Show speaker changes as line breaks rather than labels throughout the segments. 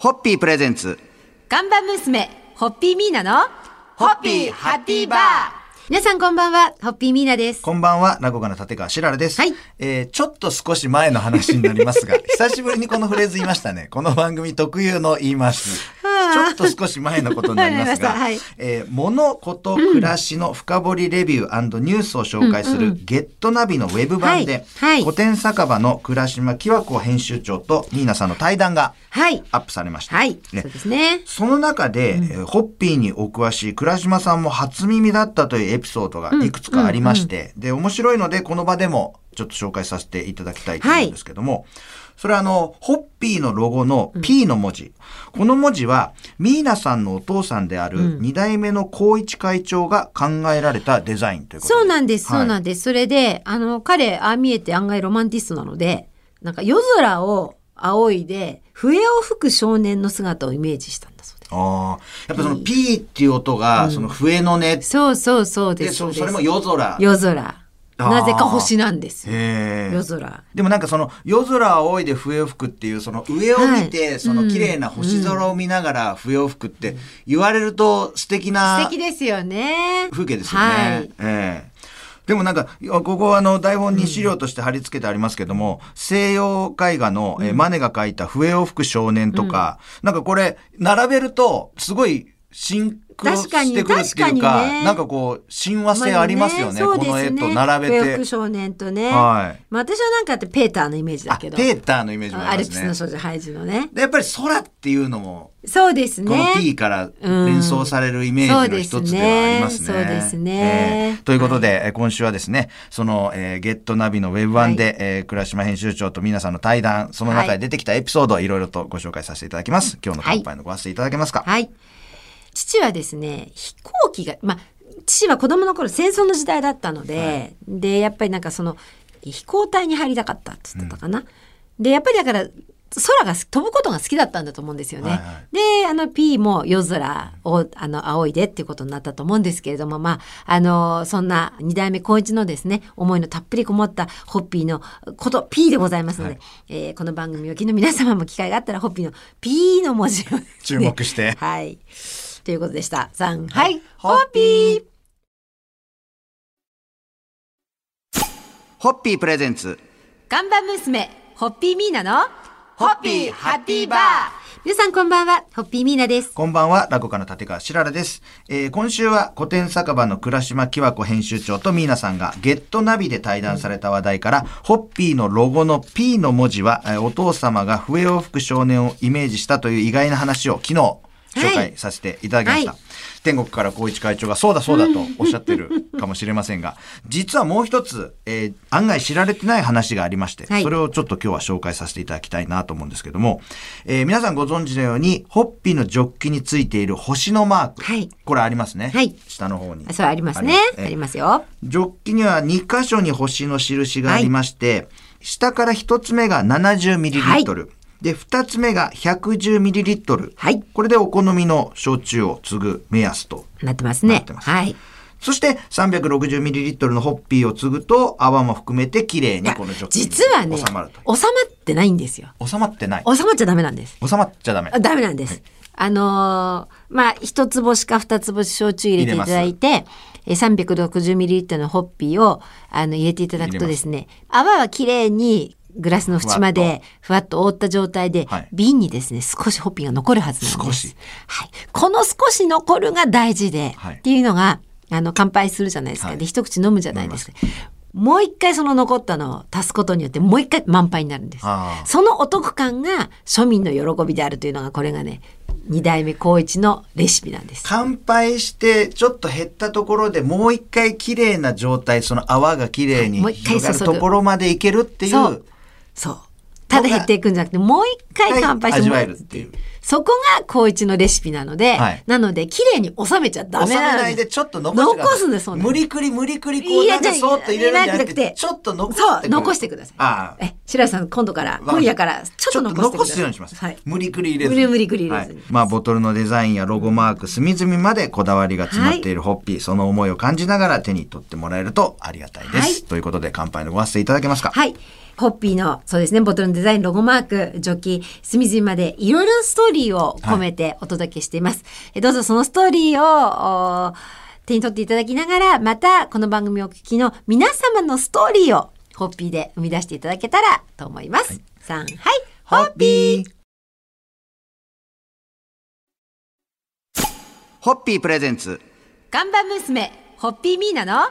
ホッピープレゼンツ。
看板娘、ホッピーミーナの、
ホッピーハッピーバー
皆さんこんばんは、ホッピーミーナです。
こんばんは、落語家の立川しららです。
はい
えーちょっと少し前の話になりますが、久しぶりにこのフレーズ言いましたね。この番組特有の言い回し。ちょっと少し前のことになりますが、
わかりまし
えー物事暮らしの深掘りレビューニュースを紹介する、ゲットナビのウェブ版で、
はいはい
古典酒場の倉島清子編集長とニーナさんの対談が
はい。
アップされました。
はい。
ね
そうですね。
その中で、えーホッピーにお詳しい倉島さんも初耳だったというエピソードがいくつかありまして、で、面白いので、この場でもちょっと紹介させていただきたいと思うんですけども、それはあの、ホッピーのロゴの P の文字。この文字は、ミーナさんのお父さんである二代目の光一会長が考えられたデザインということで。
そうなんです、そうなん
ん
です。それで、あの、彼、ああ見えて案外ロマンティストなので、なんか夜空を仰いで、笛を吹く少年の姿をイメージしたんだそうです。
ああ。やっぱその P っていう音が、その笛の音、
そうそうそうで
で、
す。
そそれも夜空。
夜空。なぜか星なんです。夜空。
でもなんかその夜空を仰いで笛を吹くっていうその上を見てその綺麗な星空を見ながら笛を吹くって言われると素敵
素
な
敵ですよね。
風景ですよね。
はい。
ええでもなんか、ここはあの台本に資料として貼り付けてありますけども、西洋絵画の、えーマネが描いた笛を吹く少年とか、なんかこれ並べるとすごいシンクロしてくるっていうか、
ね
なんかこう親和性ありますよね、
まあ
この絵と並べて
く。少年とね。
はい
まあ私はなんかあってペーターのイメージだけど。
ーターのイメージもあ
ア
りますね。
ルプスの少女ハイジのね。
でやっぱり空っていうのも
そうです
この
ね。
P から連想されるイメージの一つではありますね。
そうですねですね
えーということで、えー今週はですね、その、えーゲットナビのウェブ版で、えー倉島編集長と皆さんの対談、その中で出てきたエピソードをいろいろとご紹介させていただきます。今日の乾杯のご発声いただけますか、
はい。父はですね、飛行機が、まあ、父は子供の頃戦争の時代だったので、で、やっぱりなんかその、飛行隊に入りたかったって言ってたかな。で、やっぱりだから、空が飛ぶことが好きだったんだと思うんですよね。
はいは
で、あの P も夜空をあの仰いでっていうことになったと思うんですけれども、まあ、あの、そんな二代目光一のですね、思いのたっぷりこもったホッピーのこと P でございますので、えーこの番組をお聞きの皆様も機会があったらホッピーの P の文字を、ね、
注目して
はい。ということでした。3、はい。
ホ
ホッピー
ホッピープレゼンツ。
看板娘、ホッピーミーナの、
ホッピーハッピーバー
皆さんこんばんは、ホッピーミーナです。
こんばんは、落語家の立川しららです。えー今週は古典酒場の倉島清子編集長とミーナさんがゲットナビで対談された話題から、ホッピーのロゴの P の文字は、えーお父様が笛を吹く少年をイメージしたという意外な話を昨日紹介させていただきました。
はい
天国から光一会長がそうだそうだとおっしゃってるかもしれませんが、実はもう一つ、えー案外知られてない話がありまして、
はい
それをちょっと今日は紹介させていただきたいなと思うんですけども、えー皆さんご存知のように、ホッピーのジョッキについている星のマーク。
はい
これありますね。
はい
下の方に。
あそうありますね。
えー
ありますよ。
ジョッキには2箇所に星の印がありまして、下から1つ目が 70ml、で、2つ目が 110ml、
はい
これでお好みの焼酎を継ぐ目安と。
なってますね
す
はい。
そして 360ml のホッピーを継ぐと泡も含めて綺麗にこのジョッキに
実はね、
収まると
収まってないんですよ。
収まってない。
収まっちゃダメなんです。
収まっちゃダメ。
あダメなんです。あのーまあ、一つ星か二つ星焼酎入れていただいて、えー 360ml のホッピーをあの入れていただくとですね、泡はきれいにグラスの縁までふわっと。覆った状態で、
はい。
瓶にですね、少しホッピーが残るはずなんです。はい。この少し残るが大事で、
はい。
っていうのが、あの、乾杯するじゃないですか。
はい。
で、一口飲むじゃないですか。もう一回その残ったのを足すことによってもう一回満杯になるんです。そのお得感が庶民の喜びであるというのがこれがね、二代目光一のレシピなんです。
乾杯してちょっと減ったところでもう一回綺麗な状態その泡が綺麗に
もう一回
広がるところまでいけるっていう
そう。ただ減っていくんじゃなくて、もう一回乾杯してもら
わえるっていう。
そこが光一のレシピなので、
はい。
なので、綺麗に収めちゃダメ
収め
なの
ないでちょっと残
すんです
無理くり無理くりこうなんかそーっと入れるんじゃなくてちょっと残して
残してください。
ああ。
え、白石さん、今度から、今夜から、ちょっと残してくだ
ようにします、
はい。
無理くり入れずに。
無理くり入れずに。
はい。まあボトルのデザインやロゴマーク隅々までこだわりが詰まっているホッピー、その思いを感じながら手に取ってもらえるとありがたいです、
はい。
ということで乾杯のご発声いただけますか。
はい。ホッピーの、そうですね、ボトルのデザイン、ロゴマーク、ジョッキ、隅々までいろいろなストーリーを込めてお届けしています。えどうぞそのストーリーを、お手に取っていただきながら、またこの番組をお聞きの皆様のストーリーをホッピーで生み出していただけたらと思います。さん、はい、
ホッピー。ホッピープレゼンツ。
看板娘、ホッピーミーナの、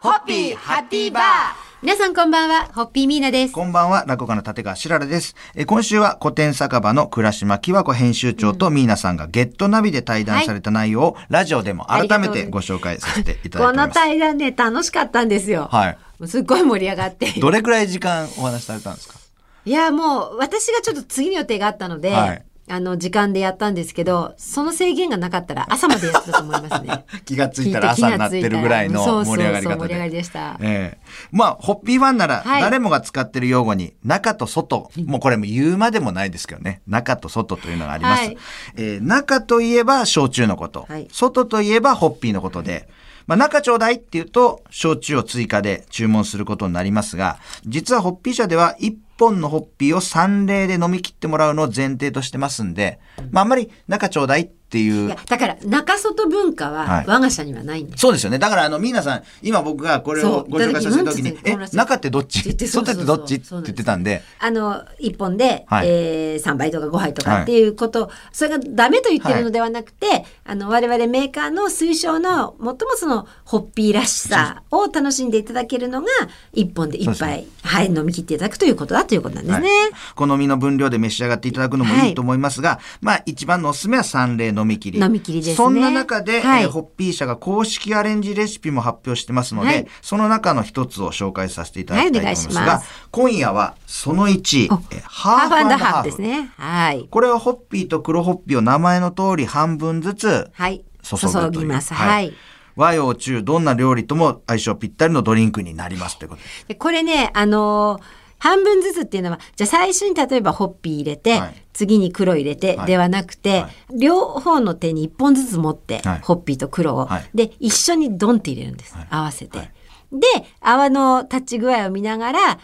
ホッピーハッピーバー
皆さんこんばんは、ホッピーミーナです。
こんばんは、落語家の立川しららです。えー今週は古典酒場の倉島木和子編集長とミーナさんがゲットナビで対談された内容をラジオでも改めてご紹介させていただいてお
この。対談ね、楽しかったんですよ。
はい。
すっごい盛り上がって。
どれくらい時間お話しされたんですか？
いや、もう、私がちょっと次の予定があったので、
はい
あの、時間でやったんですけど、その制限がなかったら朝までやってたと思いますね。
気がついたら朝になってるぐらいの
そうそう
盛り上がり方
そう盛り上がり
で。
でした。
ええまあ、ホッピーファンなら
はい
誰もが使ってる用語に中と外、もうこれも言うまでもないですけどね。中と外というのがあります。
はい
えー中といえば焼酎のこと、
はい
外といえばホッピーのことで、まあ、中ちょうだいっていうと焼酎を追加で注文することになりますが、実はホッピー社では1本のホッピーを3例で飲み切ってもらうのを前提としてますんで、まあ、あんまり中ちょうだいっていう。
いや、だから、中外文化
は
はい。我が社にはないんです。
そうですよね。だから、あの、皆さん、今僕がこれをご紹介させた時にえ
うん、
中ってどっち？
って言ってそう
外ってどっち？って言ってたんで、
あの、1本で、
はい。
えー3杯とか5杯とかっていうこと、それがダメと言ってるのではなくて、あの、我々メーカーの推奨の、最もその、ホッピーらしさを楽しんでいただけるのが、1本で1
そうです
杯、はい、飲み切っていただくということだということなんですね。
はい。好みの分量で召し上がっていただくのもいいと思いますが、まあ一番のおすすめは3例飲み切り。
飲み切りですね
そんな中で、
はい
えーホッピー社が公式アレンジレシピも発表してますので、
はい
その中の一つを紹介させていただきたいと思いますが、
はいす
今夜はその1、
お
えー
ハーフハー
ハーフ
ですね。はい。
これはホッピーと黒ホッピーを名前の通り半分ずつ
はい。
注ぐという
注ぎます。はい。
和洋中どんな料理とも相性ぴったりのドリンクになりますということで。
でこれね、あのー半分ずつっていうのは、じゃあ最初に例えばホッピー入れて、
はい。
次に黒入れて、
はい。
ではなくて、
は
両方の手に一本ずつ持って、
はい。
ホッピーと黒を、
はい。
で、一緒にドンって入れるんです。
はい。
合わせて。
はい。
で、泡の立ち具合を見ながら、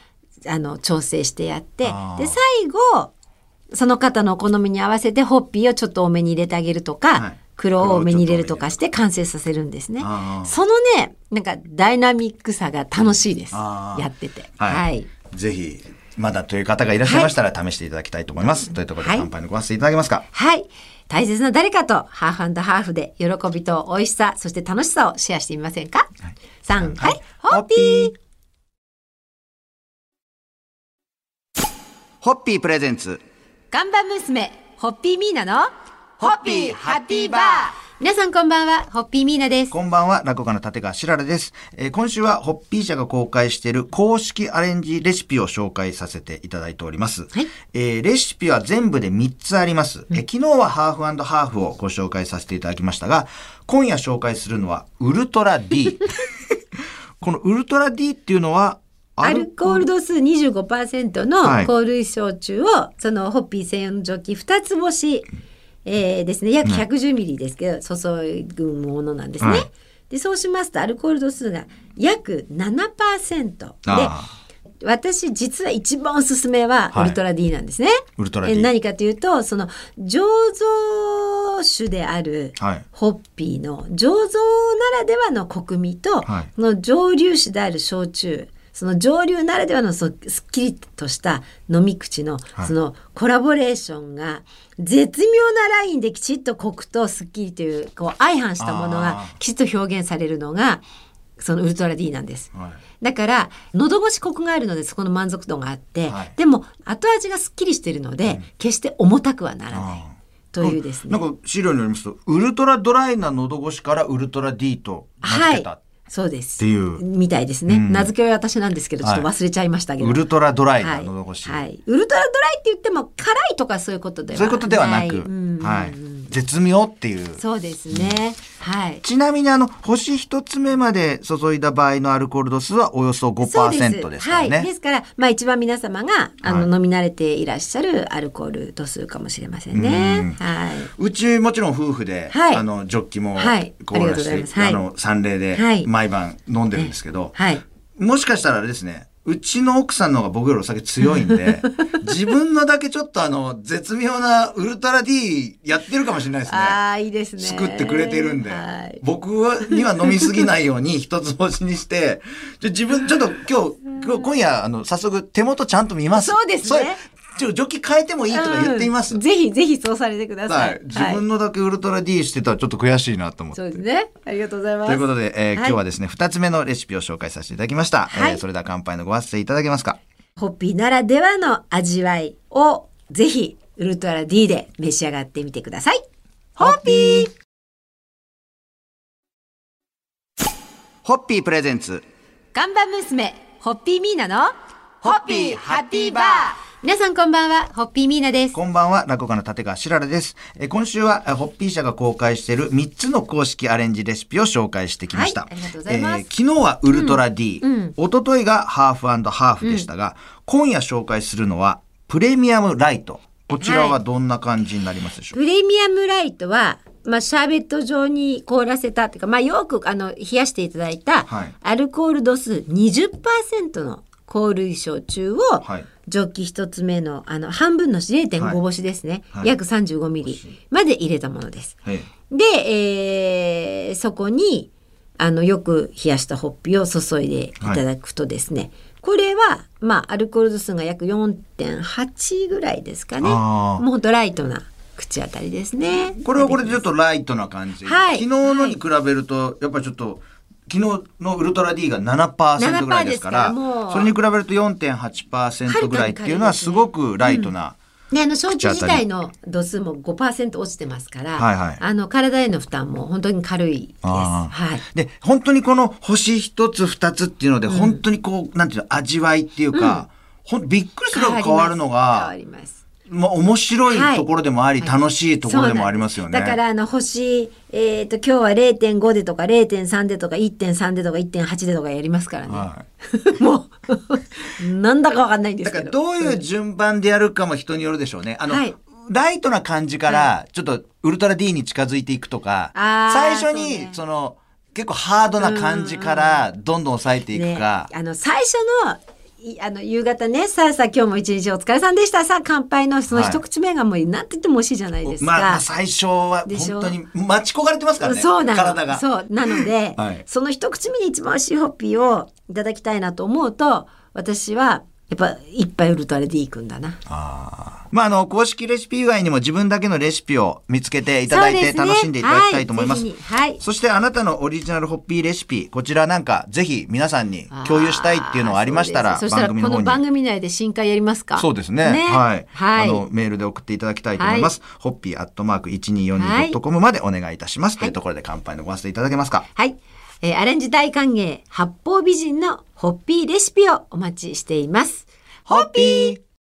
あの、調整してやってで、最後、その方のお好みに合わせてホッピーをちょっと多めに入れてあげるとか、
はい。
黒を多めに入れるとかして完成させるんですね。そのね、なんかダイナミックさが楽しいです。やってて。
はい。
はい。
ぜひ、まだという方がいらっしゃいましたら試していただきたいと思います。というところで
はい。
乾杯のご発声いただけますか？
はい。大切な誰かとハーフハーフで喜びと美味しさ、そして楽しさをシェアしてみませんか、三 ?3、はい、ホッピー。
ホッピー。プレゼンツ。
看板娘、ホッピーミーナの。
ホッピーハッピーバー
皆さんこんばんは、ホッピーミーナです。
こんばんは、落語家の立川しららです。えー今週はホッピー社が公開している公式アレンジレシピを紹介させていただいております。
はい
えーレシピは全部で3つあります。えー昨日はハーフハーフをご紹介させていただきましたが、今夜紹介するのはウルトラ D。このウルトラ D っていうのは、
アルコール度数25%
はい
の香類焼酎を、そのホッピー専用のジョッキ2つ星、えーですね、約110ミリですけど、注ぐものなんですね。
はい。
で、そうしますとアルコール度数が約7%で、
あ
私実は一番おすすめは
はい。
ウルトラ D なんですね。
ウルトラ D
え何かというとその醸造酒である
はい。
ホッピーの醸造ならではのコクみと、
はい。
その蒸留酒である焼酎その蒸留ならではのそのすっきりとした飲み口の
はい。
そのコラボレーションが絶妙なラインできちっとコクとすっきりというこう相反したものがきちっと表現されるのがそのウルトラ D なんです。
はい。
だから喉越しコクがあるのでそこの満足度があって、
はい。
でも後味がすっきりしているので、決して重たくはならない。
あ
というですね。
なんか資料によりますと、ウルトラドライな喉越しからウルトラ D と名付
はい
けた。
そうです。
っていう
みたいですね。
うん
名付けは私なんですけど、ちょっと忘れちゃいましたけど。
ウルトラドライ
は
ない喉越し。
はい。ウルトラドライって言っても辛いとかそういうことでは
そういうことではなく、
うん
はい。絶妙っていう。
そうですね。はい。
ちなみにあの、星一つ目まで注いだ場合のアルコール度数はおよそ5%ですからね。
はい。ですから、まあ一番皆様があの、
はい
飲み慣れていらっしゃるアルコール度数かもしれませんね
うん。
はい。
うちもちろん夫婦で、
はい
あの、ジョッキも
はい
凍らして、
はい
あの、三例で
はい
毎晩飲んでるんですけど、
はい。
もしかしたらあれですね、うちの奥さんの方が僕よりお酒強いんで、自分のだけちょっとあの、絶妙なウルトラ D やってるかもしれないですね。
ああ、いいですね。
作ってくれてるんで、
はい
僕には飲みすぎないように一つ星にして、じゃ自分、ちょっと今日、今夜、あの、早速手元ちゃんと見ます。
そうですね
れちょ、ジョキ変えてもいいとか言ってみます。
うんぜひぜひそうされてくださ。
はいい。自分のだけウルトラ D してたらちょっと悔しいなと思って。
そうですね。ありがとうございます。
ということで、えー
はい
今日はですね、二つ目のレシピを紹介させていただきました。
はい
えーそれでは乾杯のご発声いただけますか？
ホッピーならではの味わいをぜひウルトラ D で召し上がってみてください。ホッピー
ホッピープレゼンツ。
看板娘、ホッピーミーナの
ホッピーハッピーバー
皆さんこんばんは、ホッピーミーナです。
こんばんは、落語家の立川しららです。えー今週は、えーホッピー社が公開している3つの公式アレンジレシピを紹介してきました。
はいありがとうございます
えー昨日はウルトラ D、
うんうん
一昨日がハーフハーフでしたが、今夜紹介するのはプレミアムライト。こちらはどんな感じになりますでしょう？か、
プレミアムライトは、まあ、シャーベット状に凍らせたっていうか、まあ、よくあの冷やしていただいた
はい
アルコール度数20%の香類焼酎を、
はい。
ジョッキ一つ目のあの半分の
はい。
0.5星ですね、
はい。
約35ミリまで入れたものです。
はい
で、えーそこにあのよく冷やしたホッピーを注いでいただくとですね、これはまあアルコール度数が約4.8ぐらいですかね。もうほんとライトな口当たりですね。
これはこれでちょっとライトな感じ。
はい。
昨日のに比べると、やっぱりちょっと、昨日のウルトラ D が7%ぐらいですから、
7%ですから
それに比べると4.8%ぐらいっていうのはすごくライトな。
であの焼酎
口当たり
自体の度数も5%落ちてますから、
はいはい
あの体への負担も本当に軽いです。はい。
で、本当にこの星一つ二つっていうので、本当にこう、なんていうの、味わいっていうか、ほんびっくりするぐらい変わるの
変わ
が、
ります。
まあ面白いところでもあり、
はい
楽しいところでもありますよね。
だからあの星、えっ、と今日は0.5でとか0.3でとか1.3でとか1.8でとかやりますからね。
は
もうなんだかわかんないんで
だ
すけど。
からどういう順番でやるかも人によるでしょうね。あの、
はい
ライトな感じから、ちょっとウルトラ D に近づいていくとか、最初にその、結構ハードな感じからどんどん抑えていくか。
あの最初のいあの夕方ねさあさあ今日も一日お疲れさんでしたさあ乾杯のその
はい
一口目がもうなんて言っても美味しいじゃないですか。
まあ、まあ最初は本当に待ち焦がれてますからね。
そうな
体が。
のそうなので、
はい
その一口目に一番美味しいホッピーをいただきたいなと思うと私はやっぱ一杯ウルトラ D いくんだな。
まあ、あの、公式レシピ以外にも自分だけのレシピを見つけていただいて
ね
楽しんでいただきたいと思います。
はいはい
そしてあなたのオリジナルホッピーレシピ、こちらなんかぜひ皆さんに共有したいっていうのがありましたら、
そしたら
番組の方に。
この番組内で新会やりますか？
そうですね。はい。
はい
あの、メールで送っていただきたいと思います。ホッピーアットマーク 1242.com までお願いいたします。というところで乾杯のご発声いただけますか？
はい、えーアレンジ大歓迎八方美人のホッピーレシピをお待ちしています。
ホッピー